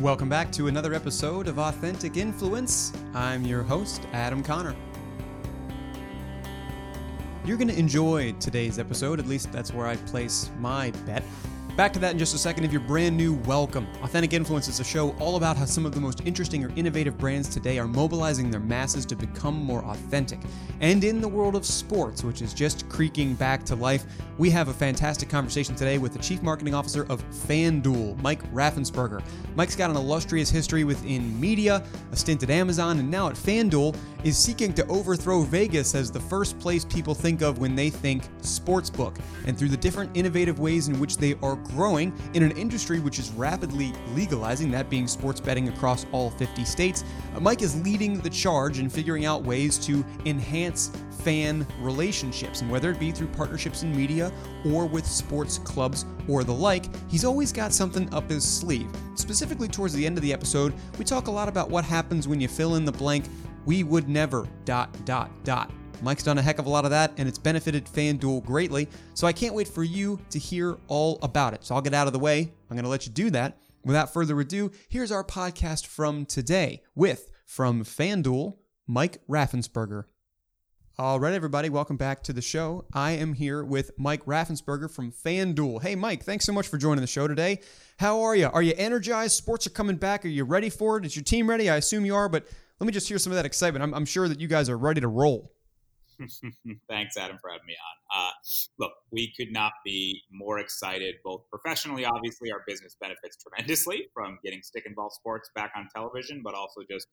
Welcome back to another episode of Authentic Influence. I'm your host, Adam Conner. You're going to enjoy today's episode, at least that's where I place my bet. Back to that in just a second. If you're brand new, welcome. Authentic Influence is a show all about how some of the most interesting or innovative brands today are mobilizing their masses to become more authentic. And in the world of sports, which is just creaking back to life, we have a fantastic conversation today with the Chief Marketing Officer of FanDuel, Mike Raffensperger. Mike's got an illustrious history within media, a stint at Amazon, and now at FanDuel is seeking to overthrow Vegas as the first place people think of when they think sportsbook. And through the different innovative ways in which they are growing in an industry which is rapidly legalizing, that being sports betting across all 50 states, uh, Mike is leading the charge in figuring out ways to enhance fan relationships. And whether it be through partnerships in media or with sports clubs or the like, he's always got something up his sleeve. Specifically, towards the end of the episode, we talk a lot about what happens when you fill in the blank, we would never, dot, dot, dot. Mike's done a heck of a lot of that, and it's benefited FanDuel greatly. So I can't wait for you to hear all about it. So I'll get out of the way. I'm going to let you do that. Without further ado, here's our podcast from today with, from FanDuel, Mike Raffensperger. All right, everybody, welcome back to the show. I am here with Mike Raffensperger from FanDuel. Hey, Mike, thanks so much for joining the show today. How are you? Are you energized? Sports are coming back. Are you ready for it? Is your team ready? I assume you are, but let me just hear some of that excitement. I'm, I'm sure that you guys are ready to roll. Thanks, Adam, for having me on. Uh, look, we could not be more excited, both professionally, obviously, our business benefits tremendously from getting stick and ball sports back on television, but also just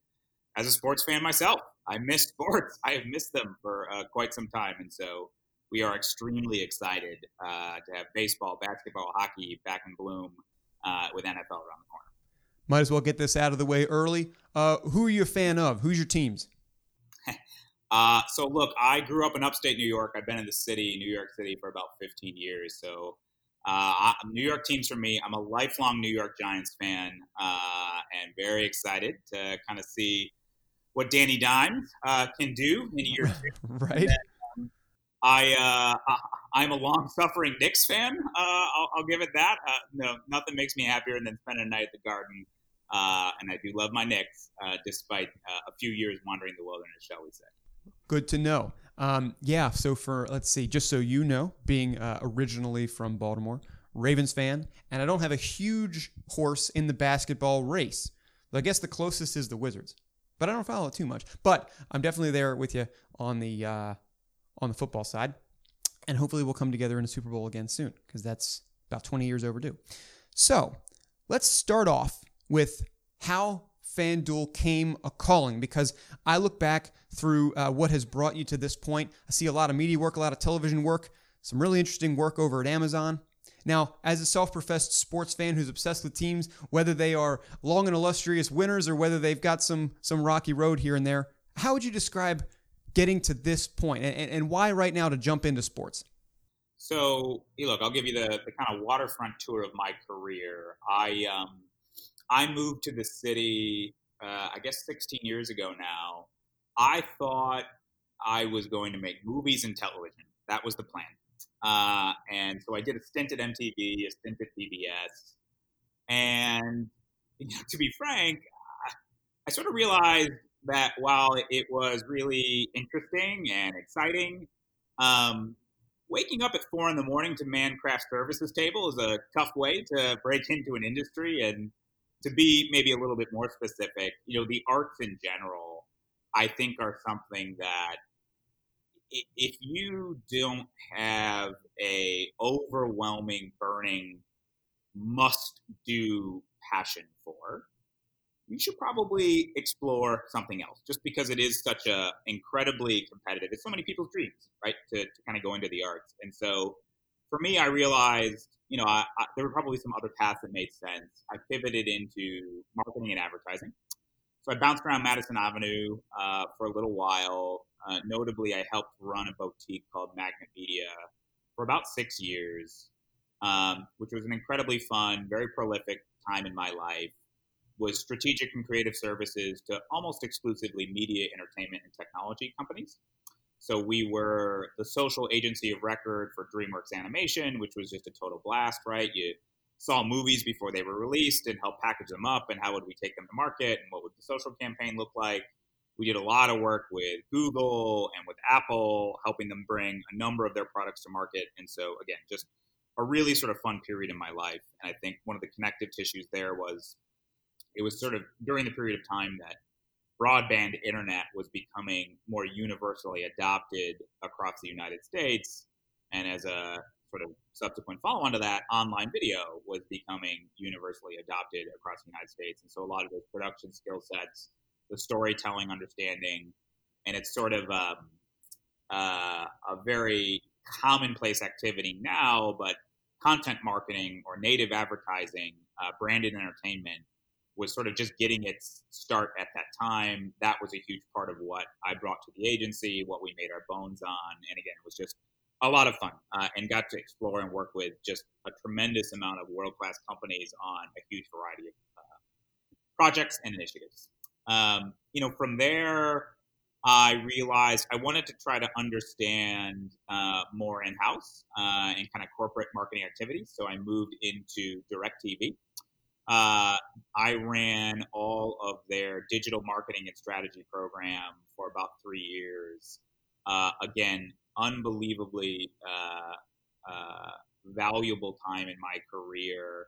as a sports fan myself, I miss sports. I have missed them for uh, quite some time. And so we are extremely excited uh, to have baseball, basketball, hockey back in bloom uh, with NFL around the corner. Might as well get this out of the way early. Uh, who are you a fan of? Who's your teams? Uh, so look, I grew up in upstate New York. I've been in the city, New York City, for about 15 years. So uh, New York teams for me. I'm a lifelong New York Giants fan, uh, and very excited to kind of see what Danny Dimes uh, can do in year. right. Then, um, I uh, I'm a long-suffering Knicks fan. Uh, I'll, I'll, give it that. no, nothing makes me happier than spending a night at the Garden. and I do love my Knicks, despite a few years wandering the wilderness, shall we say. Good to know. Um, yeah, so for, let's see, just so you know, being uh, originally from Baltimore, Ravens fan, and I don't have a huge horse in the basketball race. I guess the closest is the Wizards, but I don't follow it too much. But I'm definitely there with you on the uh, on the football side, and hopefully we'll come together in a Super Bowl again soon because that's about 20 years overdue. So let's start off with how FanDuel came a calling because I look back through uh, what has brought you to this point. I see a lot of media work, a lot of television work, some really interesting work over at Amazon. Now, as a self professed sports fan who's obsessed with teams, whether they are long and illustrious winners or whether they've got some, some rocky road here and there, how would you describe getting to this point and, and why right now to jump into sports? So, look, I'll give you the, the kind of waterfront tour of my career. I, um, I moved to the city, uh, I guess 16 years ago now. I thought I was going to make movies and television. That was the plan. Uh, and so I did a stint at MTV, a stint at PBS. And you know, to be frank, I sort of realized that while it was really interesting and exciting, um, waking up at four in the morning to man craft services table is a tough way to break into an industry and to be maybe a little bit more specific, you know, the arts in general, I think are something that if you don't have a overwhelming, burning, must do passion for, you should probably explore something else just because it is such a incredibly competitive it's so many people's dreams right to, to kind of go into the arts. And so for me i realized you know, I, I, there were probably some other paths that made sense. I pivoted into marketing and advertising. So I bounced around Madison Avenue uh, for a little while. Uh, notably, I helped run a boutique called Magnet Media for about six years, um, which was an incredibly fun, very prolific time in my life. Was strategic and creative services to almost exclusively media, entertainment, and technology companies. So we were the social agency of record for DreamWorks Animation, which was just a total blast, right? You saw movies before they were released and helped package them up and how would we take them to market and what would the social campaign look like. We did a lot of work with Google and with Apple, helping them bring a number of their products to market. And so, again, just a really sort of fun period in my life. And I think one of the connective tissues there was it was sort of during the period of time that broadband internet was becoming more universally adopted across the United States. And as a sort of subsequent follow on to that, online video was becoming universally adopted across the United States. And so a lot of those production skill sets, the storytelling understanding, and it's sort of um, uh, a very commonplace activity now, but content marketing or native advertising, uh, branded entertainment was sort of just getting its start at that time. That was a huge part of what I brought to the agency, what we made our bones on. And again, it was just a lot of fun uh, and got to explore and work with just a tremendous amount of world class companies on a huge variety of uh, projects and initiatives. Um, you know, from there, I realized I wanted to try to understand uh, more in house uh, and kind of corporate marketing activities. So I moved into DirecTV. Uh, I ran all of their digital marketing and strategy program for about three years. Uh, again, unbelievably uh, uh, valuable time in my career.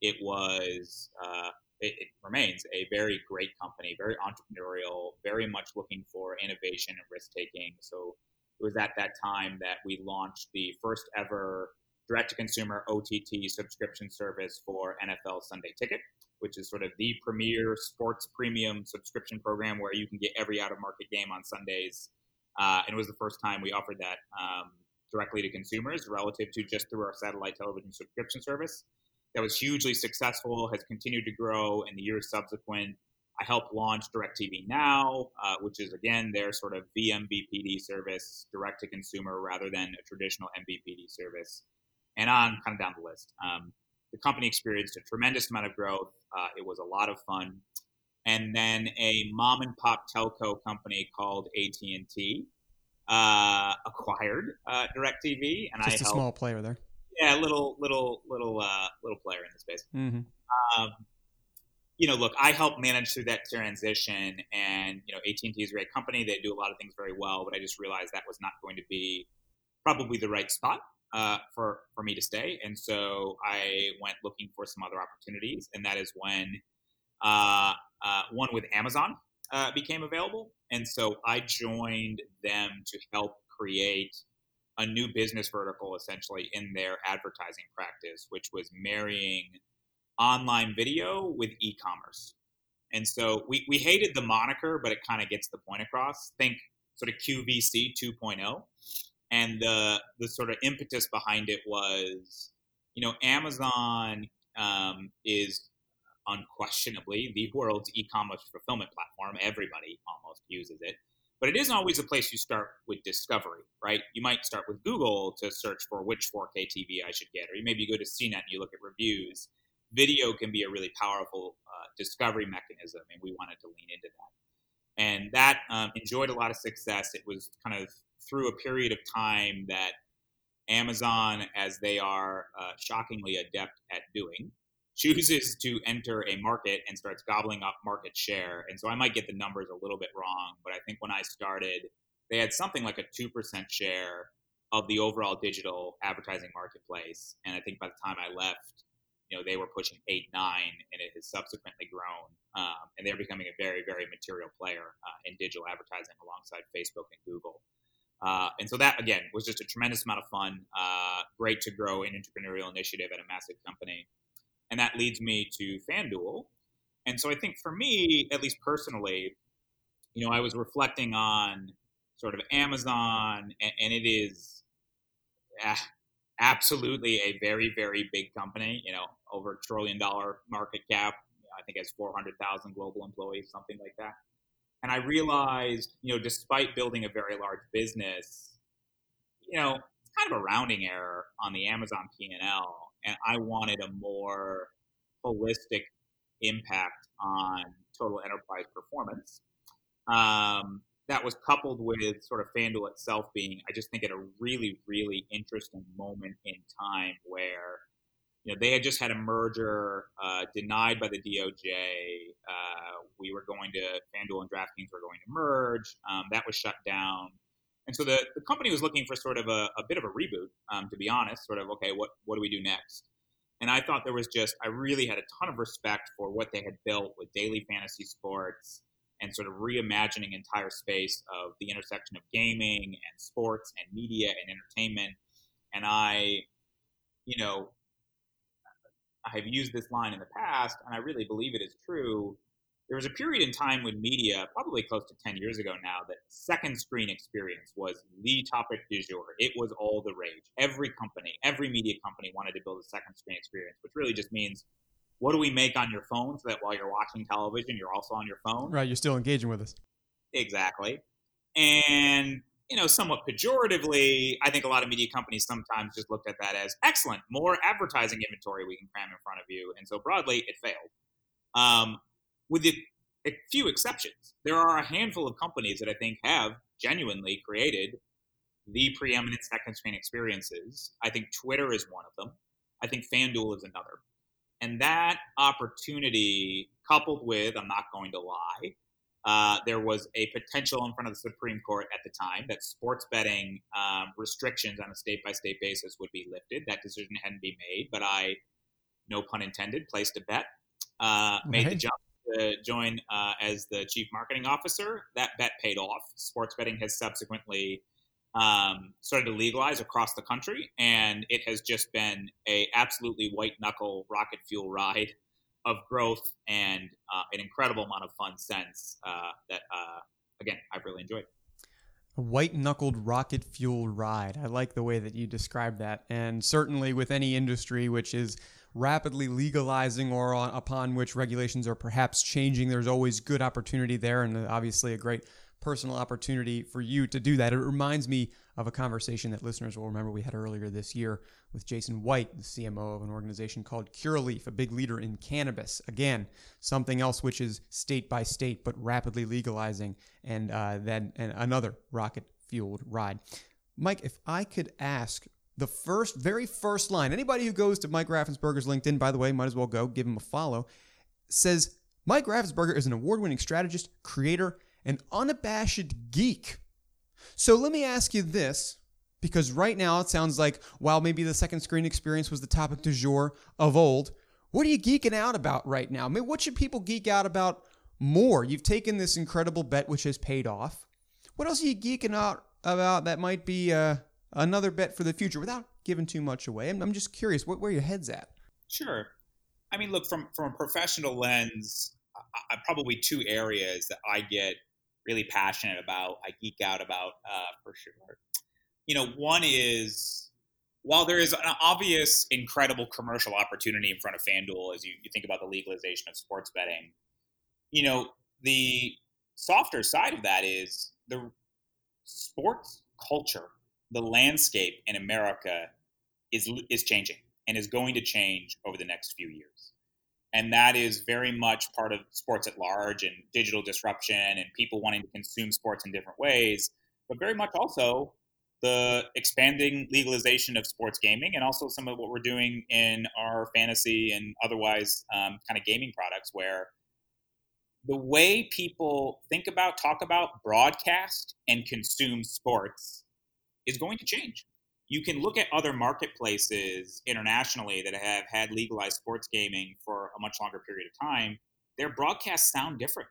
It was, uh, it, it, remains a very great company, very entrepreneurial, very much looking for innovation and risk taking. So it was at that time that we launched the first ever direct to consumer OTT subscription service for NFL Sunday Ticket, which is sort of the premier sports premium subscription program where you can get every out of market game on Sundays uh, and it was the first time we offered that um, directly to consumers relative to just through our satellite television subscription service. That was hugely successful, has continued to grow in the years subsequent. I helped launch DirecTV Now, uh, which is again their sort of vMVPD service, direct to consumer rather than a traditional MVPD service, and on kind of down the list. Um, the company experienced a tremendous amount of growth. Uh, it was a lot of fun and then a mom and pop telco company called AT and T uh, acquired uh, Directv, and just I a helped, small player there. Yeah, little little little uh, little player in the space. Mm-hmm. Um, you know, look, I helped manage through that transition, and you know, AT and T is a great company. They do a lot of things very well, but I just realized that was not going to be probably the right spot uh, for for me to stay, and so I went looking for some other opportunities, and that is when uh, uh, one with Amazon uh, became available. And so I joined them to help create a new business vertical essentially in their advertising practice, which was marrying online video with e commerce. And so we, we hated the moniker, but it kind of gets the point across. Think sort of QVC 2.0. And the, the sort of impetus behind it was, you know, Amazon um, is unquestionably the world's e-commerce fulfillment platform. Everybody almost uses it. But it isn't always a place you start with discovery, right? You might start with Google to search for which 4K TV I should get, or you maybe go to CNET and you look at reviews. Video can be a really powerful uh, discovery mechanism, and we wanted to lean into that. And that um, enjoyed a lot of success. It was kind of through a period of time that Amazon, as they are uh, shockingly adept at doing, chooses to enter a market and starts gobbling up market share. And so I might get the numbers a little bit wrong, but I think when I started, they had something like a 2% share of the overall digital advertising marketplace. And I think by the time I left, you know, they were pushing eight, nine, and it has subsequently grown. Um, and they're becoming a very, very material player uh, in digital advertising alongside Facebook and Google. Uh, and so that again was just a tremendous amount of fun. Uh, great to grow an entrepreneurial initiative at a massive company. And that leads me to FanDuel. And so I think for me, at least personally, you know, I was reflecting on sort of Amazon, and, and it is uh, absolutely a very, very big company, you know, over a trillion dollar market cap. I think has 400,000 global employees, something like that. And I realized, you know, despite building a very large business, you know, it's kind of a rounding error on the Amazon P&L and I wanted a more holistic impact on total enterprise performance. Um, that was coupled with sort of FanDuel itself being, I just think, at a really, really interesting moment in time where you know, they had just had a merger uh, denied by the DOJ. Uh, we were going to FanDuel and DraftKings were going to merge. Um, that was shut down, and so the, the company was looking for sort of a, a bit of a reboot. Um, to be honest, sort of okay, what what do we do next? And I thought there was just I really had a ton of respect for what they had built with daily fantasy sports and sort of reimagining entire space of the intersection of gaming and sports and media and entertainment. And I, you know, I have used this line in the past, and I really believe it is true. There was a period in time when media, probably close to 10 years ago now, that second screen experience was the topic du jour. It was all the rage. Every company, every media company wanted to build a second screen experience, which really just means what do we make on your phone so that while you're watching television, you're also on your phone? Right, you're still engaging with us. Exactly. And you know, somewhat pejoratively, I think a lot of media companies sometimes just looked at that as excellent, more advertising inventory we can cram in front of you. And so broadly, it failed. Um, with the, a few exceptions, there are a handful of companies that I think have genuinely created the preeminent second screen experiences. I think Twitter is one of them. I think FanDuel is another. And that opportunity, coupled with, I'm not going to lie, uh, there was a potential in front of the Supreme Court at the time that sports betting um, restrictions on a state by state basis would be lifted. That decision hadn't been made, but I, no pun intended, placed a bet, uh, made the jump to join uh, as the chief marketing officer. That bet paid off. Sports betting has subsequently um, started to legalize across the country, and it has just been a absolutely white knuckle rocket fuel ride of growth and uh, an incredible amount of fun since uh, that uh, again I've really enjoyed. A white knuckled rocket fuel ride. I like the way that you describe that, and certainly with any industry which is rapidly legalizing or on, upon which regulations are perhaps changing, there's always good opportunity there, and obviously a great personal opportunity for you to do that. It reminds me of a conversation that listeners will remember we had earlier this year with Jason White, the CMO of an organization called Curaleaf, a big leader in cannabis. Again, something else which is state by state but rapidly legalizing, and uh, then and another rocket fueled ride. Mike, if I could ask the first, very first line, anybody who goes to Mike Raffensperger's LinkedIn, by the way, might as well go give him a follow, says Mike Raffensperger is an award winning strategist, creator, an unabashed geek. So let me ask you this, because right now it sounds like while maybe the second screen experience was the topic du jour of old, what are you geeking out about right now? I mean, what should people geek out about more? You've taken this incredible bet which has paid off. What else are you geeking out about that might be uh, another bet for the future without giving too much away? I'm, I'm just curious what, where your head's at. Sure. I mean, look from from a professional lens, I, probably two areas that I get really passionate about, I geek out about uh, for sure. You know, one is while there is an obvious, incredible commercial opportunity in front of FanDuel as you, you think about the legalization of sports betting, you know, the softer side of that is the sports culture, the landscape in America is is changing and is going to change over the next few years and that is very much part of sports at large and digital disruption and people wanting to consume sports in different ways but very much also the expanding legalization of sports gaming and also some of what we're doing in our fantasy and otherwise um, kind of gaming products where the way people think about talk about broadcast and consume sports is going to change you can look at other marketplaces internationally that have had legalized sports gaming for a much longer period of time. Their broadcasts sound different.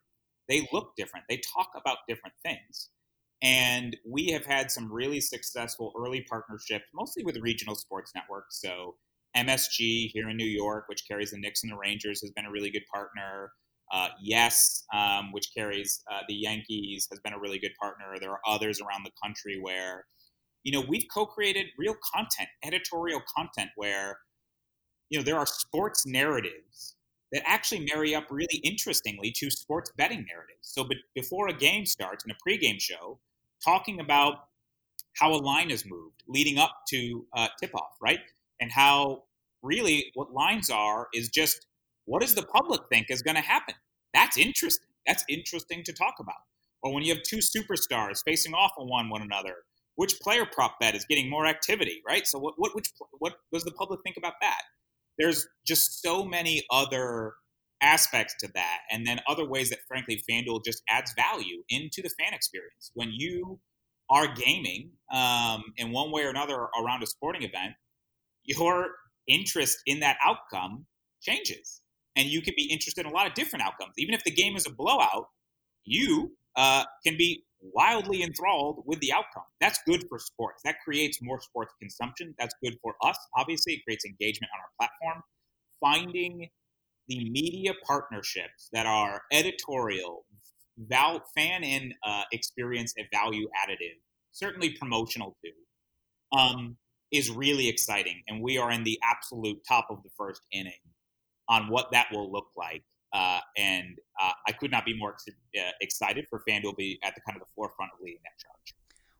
They look different. They talk about different things. And we have had some really successful early partnerships, mostly with regional sports networks. So MSG here in New York, which carries the Knicks and the Rangers, has been a really good partner. Uh, yes, um, which carries uh, the Yankees, has been a really good partner. There are others around the country where you know, we've co-created real content, editorial content where, you know, there are sports narratives that actually marry up really interestingly to sports betting narratives. So but before a game starts in a pregame show, talking about how a line is moved leading up to uh, tip-off, right? And how really what lines are is just what does the public think is going to happen? That's interesting. That's interesting to talk about. Or when you have two superstars facing off on one one another, which player prop bet is getting more activity, right? So what what which what does the public think about that? there's just so many other aspects to that, and then other ways that, frankly, FanDuel just adds value into the fan experience. When you are gaming um, in one way or another around a sporting event, your interest in that outcome changes. And you can be interested in a lot of different outcomes. Even if the game is a blowout, you uh, can be wildly enthralled with the outcome. That's good for sports. That creates more sports consumption. That's good for us. Obviously, it creates engagement on our platform. Finding the media partnerships that are editorial, val- fan and uh, experience and value additive, certainly promotional too, um, is really exciting. And we are in the absolute top of the first inning on what that will look like. Uh, and uh, I could not be more ex- uh, excited for FanDuel to be at the kind of the forefront of leading that charge.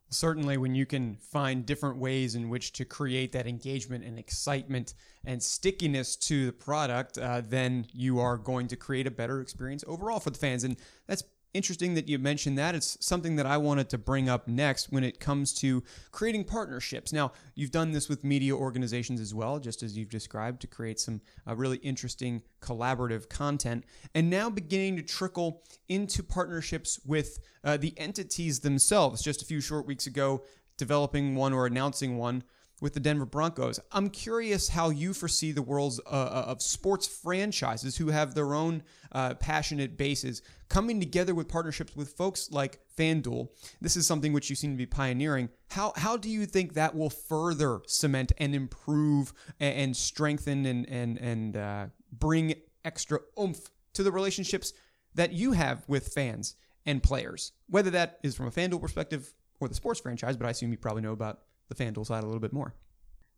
Certainly, when you can find different ways in which to create that engagement and excitement and stickiness to the product, uh, then you are going to create a better experience overall for the fans. And that's interesting that you mentioned that. It's something that I wanted to bring up next when it comes to creating partnerships. Now, you've done this with media organizations as well, just as you've described, to create some uh, really interesting collaborative content, and now beginning to trickle into partnerships with uh, the entities themselves. Just a few short weeks ago, developing one or announcing one with the Denver Broncos. I'm curious how you foresee the worlds uh, uh, of sports franchises who have their own uh, passionate bases coming together with partnerships with folks like FanDuel. This is something which you seem to be pioneering. How how do you think that will further cement and improve and, strengthen and and and uh, bring extra oomph to the relationships that you have with fans and players, whether that is from a FanDuel perspective or the sports franchise? But I assume you probably know about the FanDuel side a little bit more.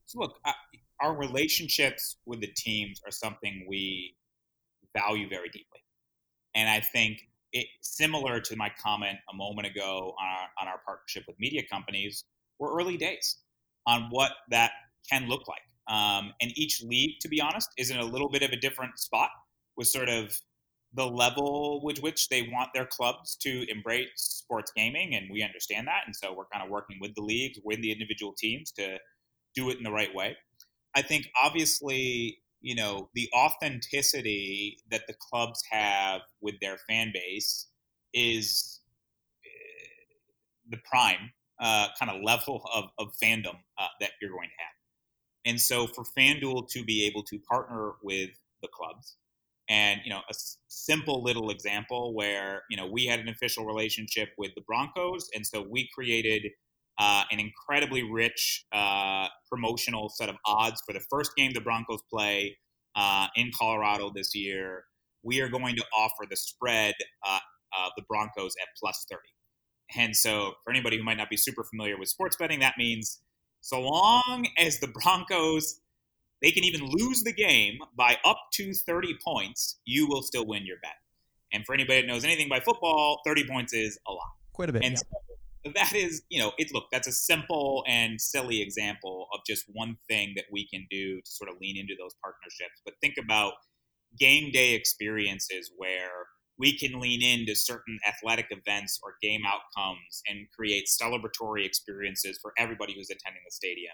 So look, our relationships with the teams are something we value very deeply, and I think it similar to my comment a moment ago on our, on our partnership with media companies. We're early days on what that can look like. Um, and each league, to be honest, is in a little bit of a different spot with sort of the level with which they want their clubs to embrace sports gaming, and we understand that. And so we're kind of working with the leagues, with the individual teams to do it in the right way. I think obviously, you know, the authenticity that the clubs have with their fan base is eh, the prime uh, kind of level of, of fandom uh, that you're going to have. And so for FanDuel to be able to partner with the clubs and you know a simple little example where you know we had an official relationship with the Broncos, and so we created uh, an incredibly rich uh, promotional set of odds for the first game the Broncos play uh, in Colorado this year. We are going to offer the spread uh, of the Broncos at plus thirty. And so, for anybody who might not be super familiar with sports betting, that means so long as the Broncos they can even lose the game by up to 30 points. You will still win your bet. And for anybody that knows anything by football, 30 points is a lot. Quite a bit. And yeah. so that is, you know, it look, that's a simple and silly example of just one thing that we can do to sort of lean into those partnerships. But think about game day experiences where we can lean into certain athletic events or game outcomes and create celebratory experiences for everybody who's attending the stadium.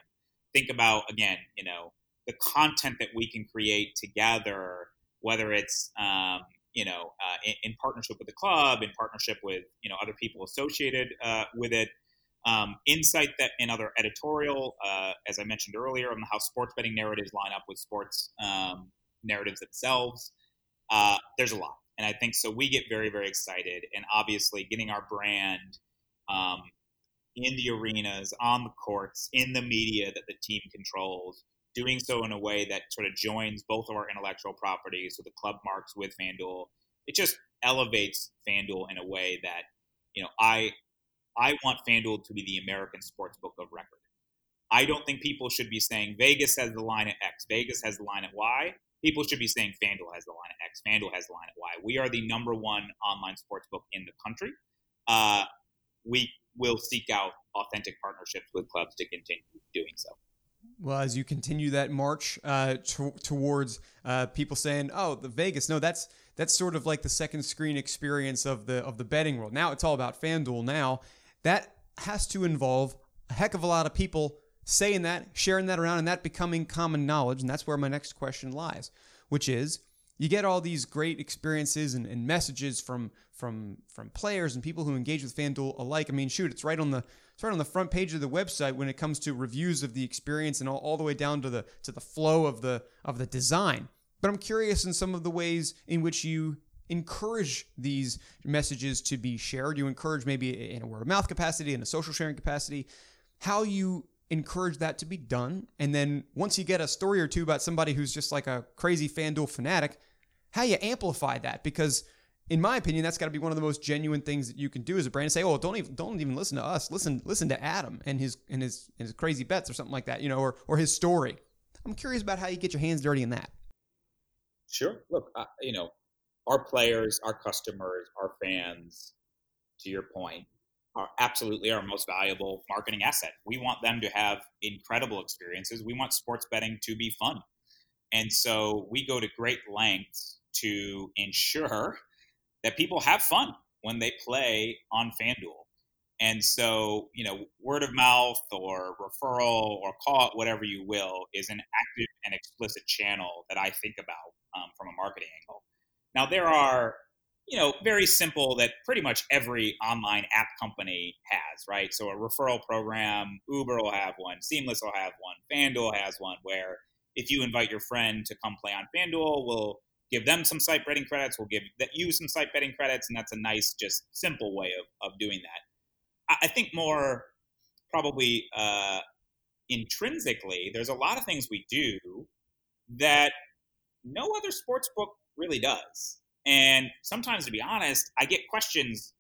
Think about, again, you know, the content that we can create together, whether it's um, you know uh, in, in, partnership with the club, in partnership with you know other people associated uh, with it, um, insight that in other editorial, uh, as I mentioned earlier, on how sports betting narratives line up with sports um, narratives themselves. Uh, there's a lot, and I think so. We get very very excited, and obviously getting our brand. Um, in the arenas, on the courts, in the media that the team controls, doing so in a way that sort of joins both of our intellectual properties, so the club marks with FanDuel. It just elevates FanDuel in a way that, you know, I I want FanDuel to be the American sports book of record. I don't think people should be saying Vegas has the line at X, Vegas has the line at Y. People should be saying FanDuel has the line at X, FanDuel has the line at Y. We are the number one online sports book in the country. Uh, we will seek out authentic partnerships with clubs to continue doing so well, as you continue that march uh, t- towards uh, people saying, "Oh, the Vegas," no, that's that's sort of like the second screen experience of the of the betting world. Now it's all about FanDuel. Now that has to involve a heck of a lot of people saying that, sharing that around, and that becoming common knowledge. And that's where my next question lies, which is you get all these great experiences and, and, messages from from from players and people who engage with FanDuel alike. I mean, shoot, it's right on the right on the front page of the website when it comes to reviews of the experience and all, all the way down to the to the flow of the of the design. But I'm curious in some of the ways in which you encourage these messages to be shared. You encourage maybe in a word of mouth capacity, in a social sharing capacity, how you encourage that to be done. And then once you get a story or two about somebody who's just like a crazy FanDuel fanatic, how you amplify that because in my opinion that's got to be one of the most genuine things that you can do as a brand and say oh don't even don't even listen to us. Listen listen to adam and his and his and his crazy bets or something like that you know or or his story. I'm curious about how you get your hands dirty in that. Sure. Look uh, you know our players our customers our fans to your point are absolutely our most valuable marketing asset. We want them to have incredible experiences. We want sports betting to be fun. And so we go to great lengths to ensure that people have fun when they play on FanDuel. And so, you know, word of mouth or referral or call it whatever you will is an active and explicit channel that I think about um, from a marketing angle. Now, there are, you know, very simple that pretty much every online app company has, right? So a referral program, Uber will have one, Seamless will have one, FanDuel has one, where if you invite your friend to come play on FanDuel, we'll give them some site betting credits. We'll give you some site betting credits, and that's a nice, just simple way of, of doing that. I, I think more probably uh, intrinsically, there's a lot of things we do that no other sports book really does. And sometimes, to be honest, I get questions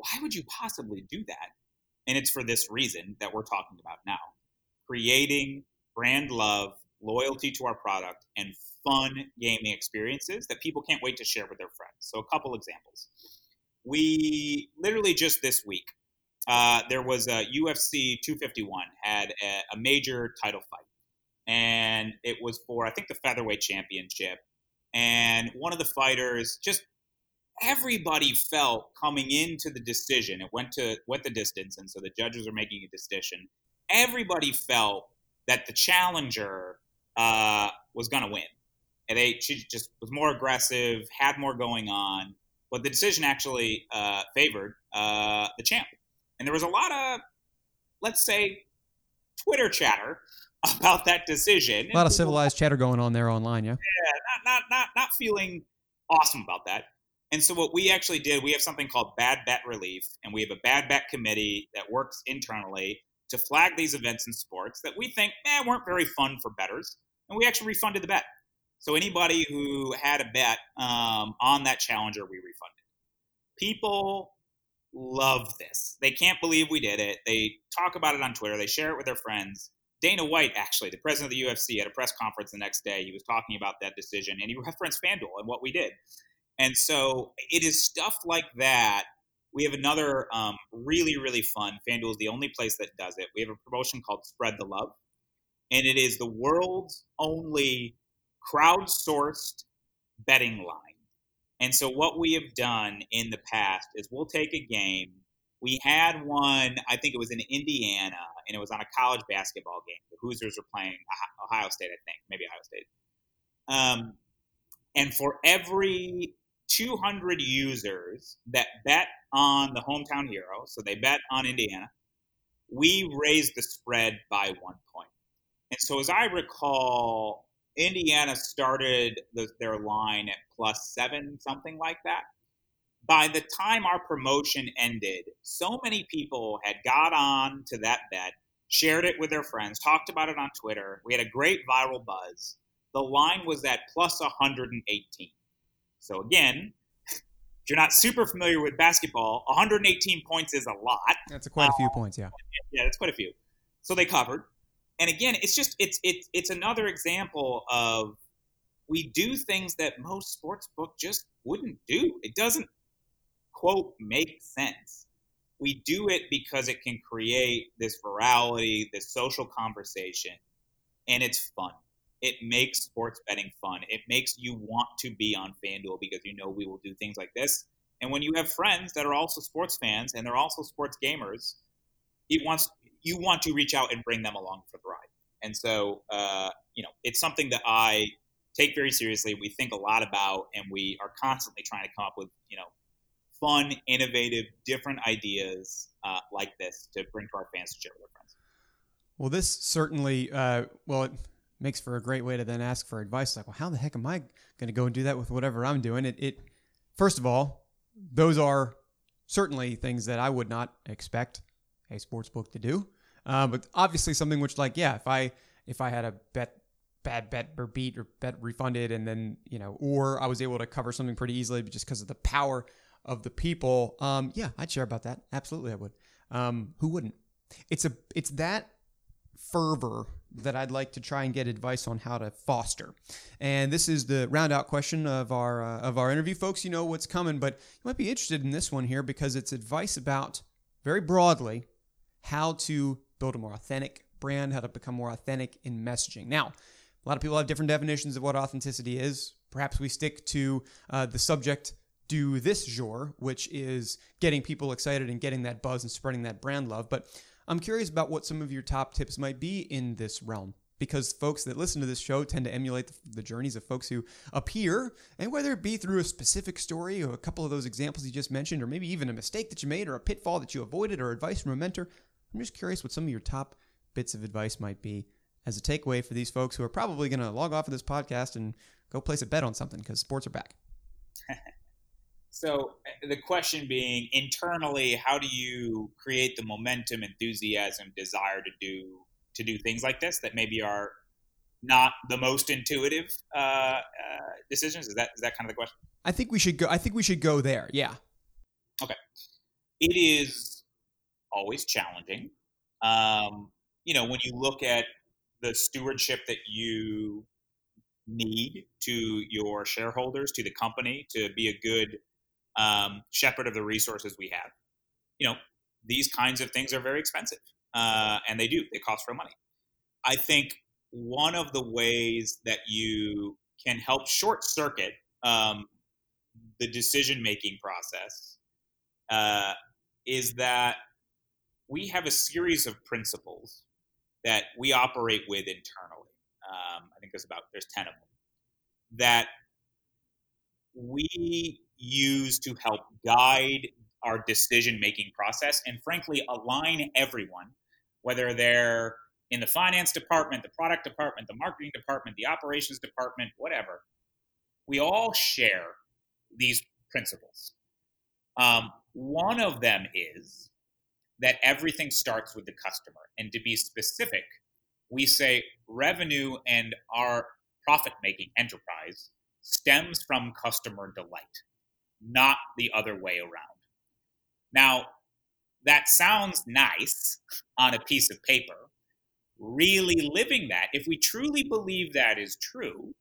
why would you possibly do that? And it's for this reason that we're talking about now creating brand love loyalty to our product, and fun gaming experiences that people can't wait to share with their friends. So, a couple examples. We literally just this week, uh, there was a UFC 251 had a, a major title fight, and it was for I think the featherweight championship. And one of the fighters just everybody felt coming into the decision. It went to went the distance, and so the judges are making a decision. Everybody felt that the challenger uh, was going to win. And they she just was more aggressive, had more going on, but the decision actually uh, favored uh, the champ. And there was a lot of, let's say, Twitter chatter about that decision. A lot of civilized chatter going on there online, yeah. Yeah, not not not not feeling awesome about that. And so what we actually did, we have something called bad bet relief, and we have a bad bet committee that works internally to flag these events in sports that we think eh, weren't very fun for bettors, and we actually refunded the bet. So anybody who had a bet um, on that challenger, we refunded. People love this. They can't believe we did it. They talk about it on Twitter. They share it with their friends. Dana White, actually, the president of the UFC, at a press conference the next day, he was talking about that decision, and he referenced FanDuel and what we did. And so it is stuff like that we have another um, really, really fun. FanDuel is the only place that does it. We have a promotion called Spread the Love, and it is the world's only crowdsourced betting line. And so, what we have done in the past is we'll take a game. We had one, I think it was in Indiana, and it was on a college basketball game. The Hoosiers were playing Ohio State, I think, maybe Ohio State. Um, and for every 200 users that bet on the hometown hero, so they bet on Indiana, we raised the spread by one point. And so, as I recall, Indiana started the, their line at plus seven, something like that. By the time our promotion ended, so many people had got on to that bet, shared it with their friends, talked about it on Twitter. We had a great viral buzz. The line was at plus 118. So again, if you're not super familiar with basketball, 118 points is a lot. That's a quite a few uh, points, yeah. Yeah, that's quite a few. So they covered. And again, it's just it's it's it's another example of we do things that most sports book just wouldn't do. It doesn't quote make sense. We do it because it can create this virality, this social conversation, and it's fun. It makes sports betting fun. It makes you want to be on FanDuel because you know we will do things like this. And when you have friends that are also sports fans and they're also sports gamers, it wants you want to reach out and bring them along for the ride. And so, uh, you know, it's something that I take very seriously. We think a lot about, and we are constantly trying to come up with, you know, fun, innovative, different ideas uh, like this to bring to our fans to share with our friends. Well, this certainly, uh, well, it makes for a great way to then ask for advice. Like, well, how the heck am I going to go and do that with whatever I'm doing? It, it, first of all, those are certainly things that I would not expect a sports book to do. Uh, but obviously something which, like, yeah, if I if I had a bet bad bet or beat or bet refunded and then you know or i was able to cover something pretty easily just because of the power of the people um yeah i'd share about that absolutely i would um who wouldn't it's a it's that fervor that I'd like to try and get advice on how to foster. And this is the round out question of our uh, of our interview, folks. You know what's coming, but you might be interested in this one here because it's advice about very broadly how to build a more authentic brand, how to become more authentic in messaging. Now, a lot of people have different definitions of what authenticity is. Perhaps we stick to uh, the subject do this jour, which is getting people excited and getting that buzz and spreading that brand love. But I'm curious about what some of your top tips might be in this realm because folks that listen to this show tend to emulate the, the, journeys of folks who appear, and whether it be through a specific story or a couple of those examples you just mentioned, or maybe even a mistake that you made or a pitfall that you avoided or advice from a mentor, I'm just curious what some of your top bits of advice might be as a takeaway for these folks who are probably going to log off of this podcast and go place a bet on something because sports are back. So the question being internally, how do you create the momentum, enthusiasm, desire to do to do things like this that maybe are not the most intuitive uh, uh, decisions? Is that is that kind of the question? I think we should go. I think we should go there. Yeah. Okay. It is always challenging. Um, you know, when you look at the stewardship that you need to your shareholders, to the company, to be a good um, shepherd of the resources we have. You know, these kinds of things are very expensive, uh, and they do. They cost real money. I think one of the ways that you can help short circuit um, the decision making process uh, is that we have a series of principles that we operate with internally. Um, I think there's about there's ten of them that we use to help guide our decision making process and frankly align everyone whether they're in the finance department the product department the marketing department the operations department whatever we all share these principles um, one of them is that everything starts with the customer and to be specific we say revenue and our profit making enterprise stems from customer delight not the other way around. Now, that sounds nice on a piece of paper. Really living that, if we truly believe that is true,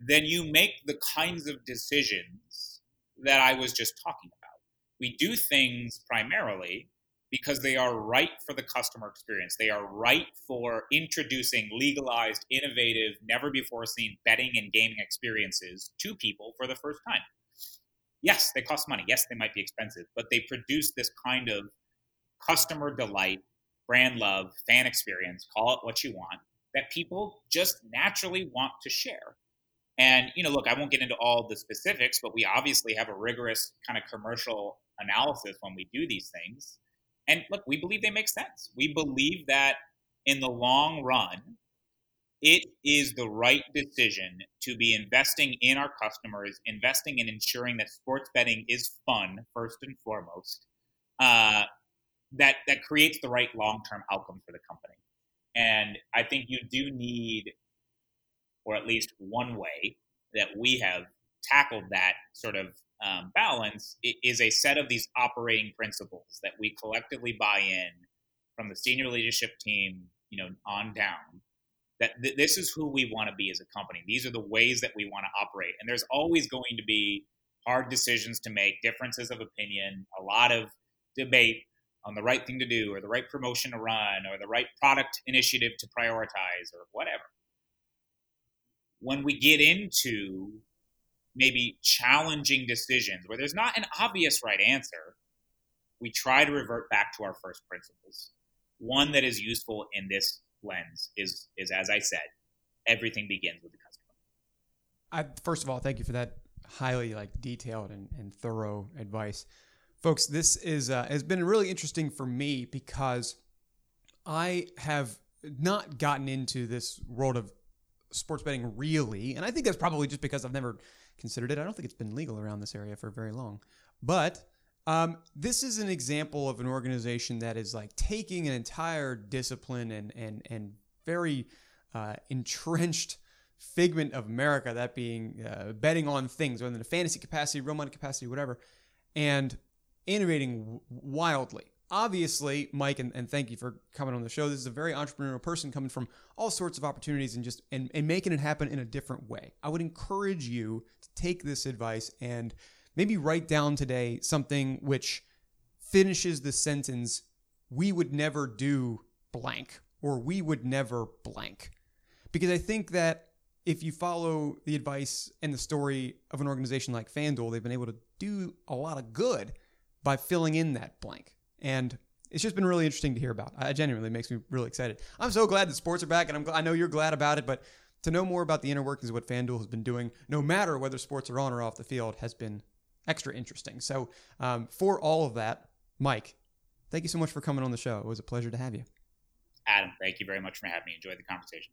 then you make the kinds of decisions that I was just talking about. We do things primarily because they are right for the customer experience. They are right for introducing legalized, innovative, never before seen betting and gaming experiences to people for the first time yes, they cost money. Yes, they might be expensive, but they produce this kind of customer delight, brand love, fan experience, call it what you want, that people just naturally want to share. And, you know, look, I won't get into all the specifics, but we obviously have a rigorous kind of commercial analysis when we do these things. And look, we believe they make sense. We believe that in the long run, it is the right decision to be investing in our customers, investing in ensuring that sports betting is fun first and foremost. Uh, that that creates the right long term outcome for the company. And I think you do need, or at least one way that we have tackled that sort of um, balance is a set of these operating principles that we collectively buy in from the senior leadership team, you know, on down that th- this is who we want to be as a company. These are the ways that we want to operate. And there's always going to be hard decisions to make, differences of opinion, a lot of debate on the right thing to do or the right promotion to run or the right product initiative to prioritize or whatever. When we get into maybe challenging decisions where there's not an obvious right answer, we try to revert back to our first principles. One that is useful in this lens is is as I said, everything begins with the customer. I first of all, thank you for that highly like detailed and, and thorough advice, folks. This is uh, has been really interesting for me because I have not gotten into this world of sports betting really, and I think that's probably just because I've never considered it. I don't think it's been legal around this area for very long, but um, this is an example of an organization that is like taking an entire discipline and and and very uh, entrenched figment of America, that being uh, betting on things, whether in a fantasy capacity, real money capacity, whatever, and innovating wildly. Obviously, Mike, and, and thank you for coming on the show. This is a very entrepreneurial person coming from all sorts of opportunities and just and, and making it happen in a different way. I would encourage you take this advice and maybe write down today something which finishes the sentence, we would never do blank, or we would never blank. Because I think that if you follow the advice and the story of an organization like FanDuel, they've been able to do a lot of good by filling in that blank. And it's just been really interesting to hear about. It genuinely makes me really excited. I'm so glad that sports are back, and I'm, I know you're glad about it, but to know more about the inner workings of what FanDuel has been doing, no matter whether sports are on or off the field, has been extra interesting. So, um, for all of that, Mike, thank you so much for coming on the show. It was a pleasure to have you. Adam, thank you very much for having me. Enjoy the conversation.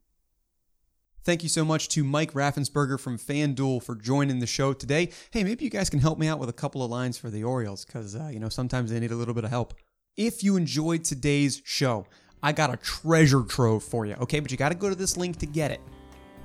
Thank you so much to Mike Raffensperger from FanDuel for joining the show today. Hey, maybe you guys can help me out with a couple of lines for the Orioles because, uh, you know, sometimes they need a little bit of help. If you enjoyed today's show, I got a treasure trove for you, okay? But you got to go to this link to get it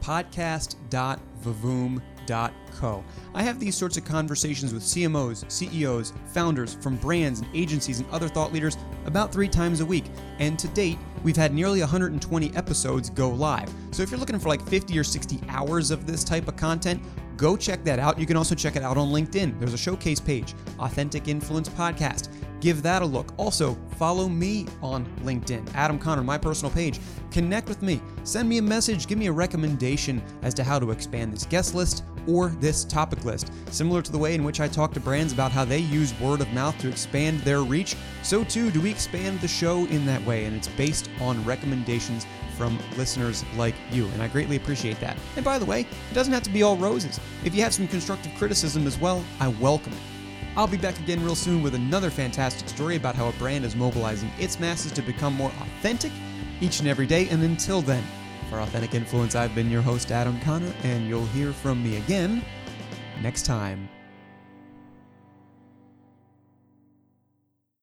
podcast.vivoom.com Co. I have these sorts of conversations with CMOs, CEOs, founders from brands and agencies and other thought leaders about three times a week. And to date, we've had nearly 120 episodes go live. So if you're looking for like 50 or 60 hours of this type of content, go check that out. You can also check it out on LinkedIn. There's a showcase page, Authentic Influence Podcast give that a look. Also, follow me on LinkedIn, Adam Conner, my personal page. Connect with me, send me a message, give me a recommendation as to how to expand this guest list or this topic list. Similar to the way in which I talk to brands about how they use word of mouth to expand their reach, so too do we expand the show in that way, and it's based on recommendations from listeners like you, and I greatly appreciate that. And by the way, it doesn't have to be all roses. If you have some constructive criticism as well, I welcome it. I'll be back again real soon with another fantastic story about how a brand is mobilizing its masses to become more authentic each and every day. And until then, for Authentic Influence, I've been your host, Adam Conner, and you'll hear from me again next time.